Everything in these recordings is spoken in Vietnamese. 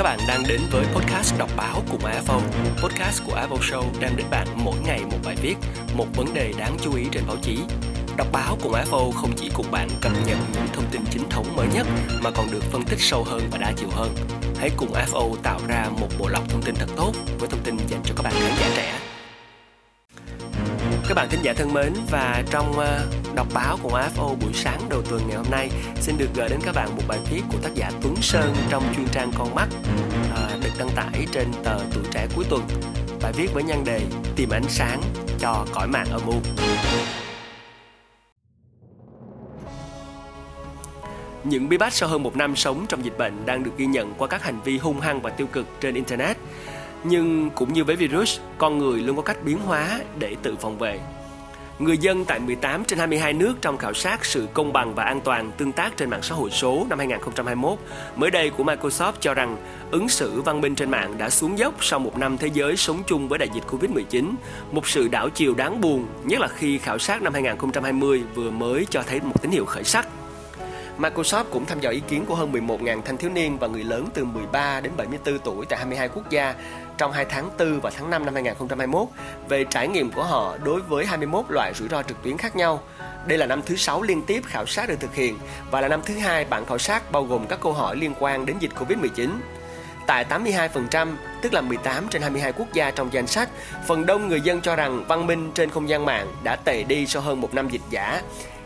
Các bạn đang đến với podcast đọc báo cùng AFO. Podcast của AFO Show đem đến bạn mỗi ngày một bài viết, một vấn đề đáng chú ý trên báo chí. Đọc báo cùng AFO không chỉ cùng bạn cập nhật những thông tin chính thống mới nhất mà còn được phân tích sâu hơn và đa chiều hơn. Hãy cùng AFO tạo ra một bộ lọc thông tin thật tốt với thông tin dành cho các bạn khán giả trẻ. Các bạn thính giả thân mến và trong uh, đọc báo của AFO buổi sáng đầu tuần ngày hôm nay xin được gửi đến các bạn một bài viết của tác giả Tuấn Sơn trong chuyên trang Con mắt uh, được đăng tải trên tờ Tuổi Trẻ cuối tuần. Bài viết với nhan đề Tìm ánh sáng cho cõi mạng âm u. Những bí bách sau hơn một năm sống trong dịch bệnh đang được ghi nhận qua các hành vi hung hăng và tiêu cực trên Internet. Nhưng cũng như với virus, con người luôn có cách biến hóa để tự phòng vệ. Người dân tại 18 trên 22 nước trong khảo sát sự công bằng và an toàn tương tác trên mạng xã hội số năm 2021 mới đây của Microsoft cho rằng ứng xử văn minh trên mạng đã xuống dốc sau một năm thế giới sống chung với đại dịch Covid-19, một sự đảo chiều đáng buồn, nhất là khi khảo sát năm 2020 vừa mới cho thấy một tín hiệu khởi sắc. Microsoft cũng thăm dò ý kiến của hơn 11.000 thanh thiếu niên và người lớn từ 13 đến 74 tuổi tại 22 quốc gia trong 2 tháng 4 và tháng 5 năm 2021 về trải nghiệm của họ đối với 21 loại rủi ro trực tuyến khác nhau. Đây là năm thứ 6 liên tiếp khảo sát được thực hiện và là năm thứ hai bản khảo sát bao gồm các câu hỏi liên quan đến dịch Covid-19. Tại 82%, tức là 18 trên 22 quốc gia trong danh sách, phần đông người dân cho rằng văn minh trên không gian mạng đã tệ đi sau hơn một năm dịch giả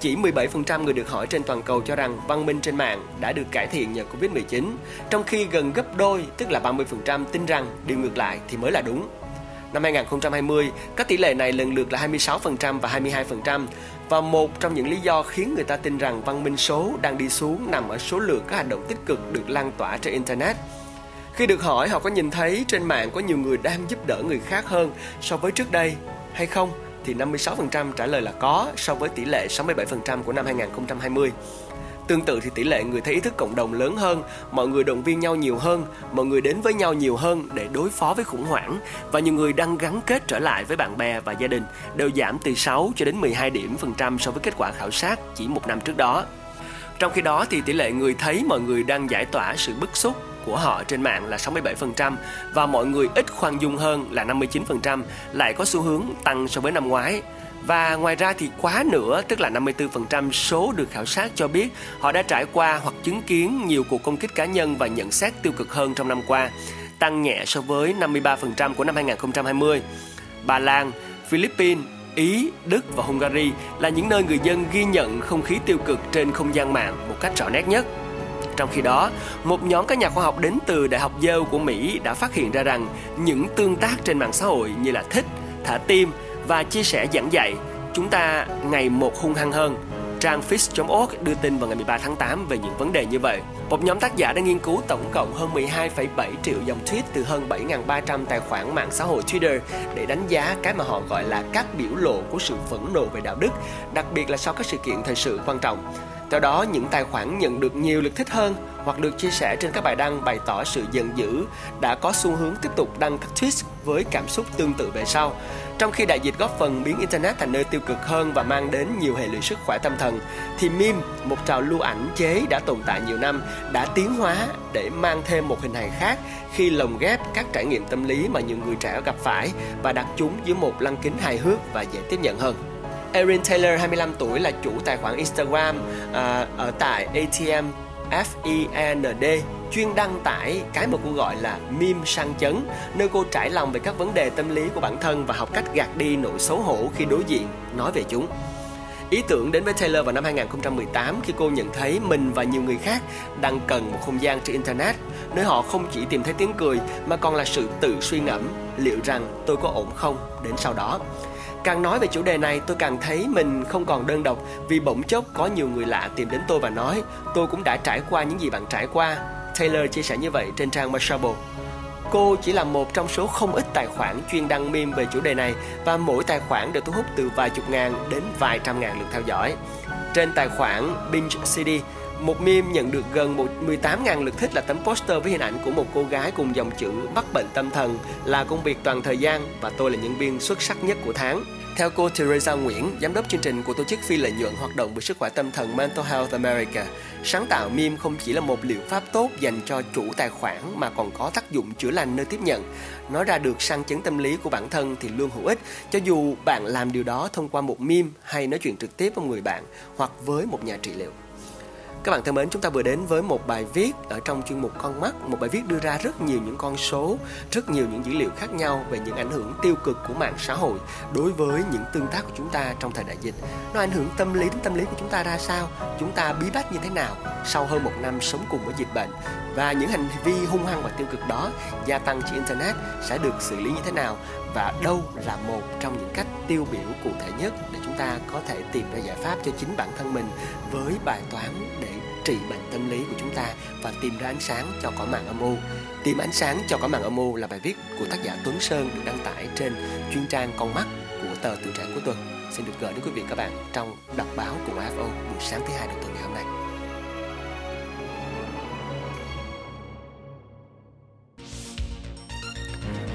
chỉ 17% người được hỏi trên toàn cầu cho rằng văn minh trên mạng đã được cải thiện nhờ Covid-19, trong khi gần gấp đôi, tức là 30% tin rằng điều ngược lại thì mới là đúng. Năm 2020, các tỷ lệ này lần lượt là 26% và 22%, và một trong những lý do khiến người ta tin rằng văn minh số đang đi xuống nằm ở số lượng các hành động tích cực được lan tỏa trên Internet. Khi được hỏi họ có nhìn thấy trên mạng có nhiều người đang giúp đỡ người khác hơn so với trước đây hay không, thì 56% trả lời là có so với tỷ lệ 67% của năm 2020. Tương tự thì tỷ lệ người thấy ý thức cộng đồng lớn hơn, mọi người động viên nhau nhiều hơn, mọi người đến với nhau nhiều hơn để đối phó với khủng hoảng và nhiều người đang gắn kết trở lại với bạn bè và gia đình đều giảm từ 6 cho đến 12 điểm phần trăm so với kết quả khảo sát chỉ một năm trước đó. Trong khi đó thì tỷ lệ người thấy mọi người đang giải tỏa sự bức xúc của họ trên mạng là 67% và mọi người ít khoan dung hơn là 59% lại có xu hướng tăng so với năm ngoái. Và ngoài ra thì quá nữa, tức là 54% số được khảo sát cho biết họ đã trải qua hoặc chứng kiến nhiều cuộc công kích cá nhân và nhận xét tiêu cực hơn trong năm qua, tăng nhẹ so với 53% của năm 2020. Ba Lan, Philippines, Ý, Đức và Hungary là những nơi người dân ghi nhận không khí tiêu cực trên không gian mạng một cách rõ nét nhất. Trong khi đó, một nhóm các nhà khoa học đến từ Đại học Yale của Mỹ đã phát hiện ra rằng những tương tác trên mạng xã hội như là thích, thả tim và chia sẻ giảng dạy, chúng ta ngày một hung hăng hơn. Trang Fish.org đưa tin vào ngày 13 tháng 8 về những vấn đề như vậy. Một nhóm tác giả đã nghiên cứu tổng cộng hơn 12,7 triệu dòng tweet từ hơn 7.300 tài khoản mạng xã hội Twitter để đánh giá cái mà họ gọi là các biểu lộ của sự phẫn nộ về đạo đức, đặc biệt là sau các sự kiện thời sự quan trọng. Theo đó, những tài khoản nhận được nhiều lượt thích hơn hoặc được chia sẻ trên các bài đăng bày tỏ sự giận dữ đã có xu hướng tiếp tục đăng các tweet với cảm xúc tương tự về sau. Trong khi đại dịch góp phần biến Internet thành nơi tiêu cực hơn và mang đến nhiều hệ lụy sức khỏe tâm thần, thì meme, một trào lưu ảnh chế đã tồn tại nhiều năm, đã tiến hóa để mang thêm một hình hài khác khi lồng ghép các trải nghiệm tâm lý mà nhiều người trẻ gặp phải và đặt chúng dưới một lăng kính hài hước và dễ tiếp nhận hơn. Erin Taylor 25 tuổi là chủ tài khoản Instagram à, ở tại ATM FEND chuyên đăng tải cái mà cô gọi là meme sang chấn nơi cô trải lòng về các vấn đề tâm lý của bản thân và học cách gạt đi nỗi xấu hổ khi đối diện nói về chúng. Ý tưởng đến với Taylor vào năm 2018 khi cô nhận thấy mình và nhiều người khác đang cần một không gian trên Internet nơi họ không chỉ tìm thấy tiếng cười mà còn là sự tự suy ngẫm liệu rằng tôi có ổn không đến sau đó. Càng nói về chủ đề này tôi càng thấy mình không còn đơn độc vì bỗng chốc có nhiều người lạ tìm đến tôi và nói tôi cũng đã trải qua những gì bạn trải qua. Taylor chia sẻ như vậy trên trang Mashable. Cô chỉ là một trong số không ít tài khoản chuyên đăng meme về chủ đề này và mỗi tài khoản đều thu hút từ vài chục ngàn đến vài trăm ngàn lượt theo dõi. Trên tài khoản Binge City, một meme nhận được gần 18.000 lượt thích là tấm poster với hình ảnh của một cô gái cùng dòng chữ mắc bệnh tâm thần là công việc toàn thời gian và tôi là nhân viên xuất sắc nhất của tháng. Theo cô Teresa Nguyễn, giám đốc chương trình của tổ chức phi lợi nhuận hoạt động về sức khỏe tâm thần Mental Health America, sáng tạo meme không chỉ là một liệu pháp tốt dành cho chủ tài khoản mà còn có tác dụng chữa lành nơi tiếp nhận. Nói ra được sang chấn tâm lý của bản thân thì luôn hữu ích, cho dù bạn làm điều đó thông qua một meme hay nói chuyện trực tiếp với người bạn hoặc với một nhà trị liệu. Các bạn thân mến, chúng ta vừa đến với một bài viết ở trong chuyên mục Con mắt, một bài viết đưa ra rất nhiều những con số, rất nhiều những dữ liệu khác nhau về những ảnh hưởng tiêu cực của mạng xã hội đối với những tương tác của chúng ta trong thời đại dịch. Nó ảnh hưởng tâm lý đến tâm lý của chúng ta ra sao? Chúng ta bí bách như thế nào sau hơn một năm sống cùng với dịch bệnh? Và những hành vi hung hăng và tiêu cực đó gia tăng trên Internet sẽ được xử lý như thế nào? Và đâu là một trong những cách tiêu biểu cụ thể nhất để chúng ta có thể tìm ra giải pháp cho chính bản thân mình với bài toán để trị bệnh tâm lý của chúng ta và tìm ra ánh sáng cho cõi mạng âm u. Tìm ánh sáng cho cõi mạng âm u là bài viết của tác giả Tuấn Sơn được đăng tải trên chuyên trang Con mắt của tờ Tuổi trẻ của tuần. Xin được gửi đến quý vị các bạn trong đọc báo của AFO buổi sáng thứ hai đầu tuần ngày hôm nay.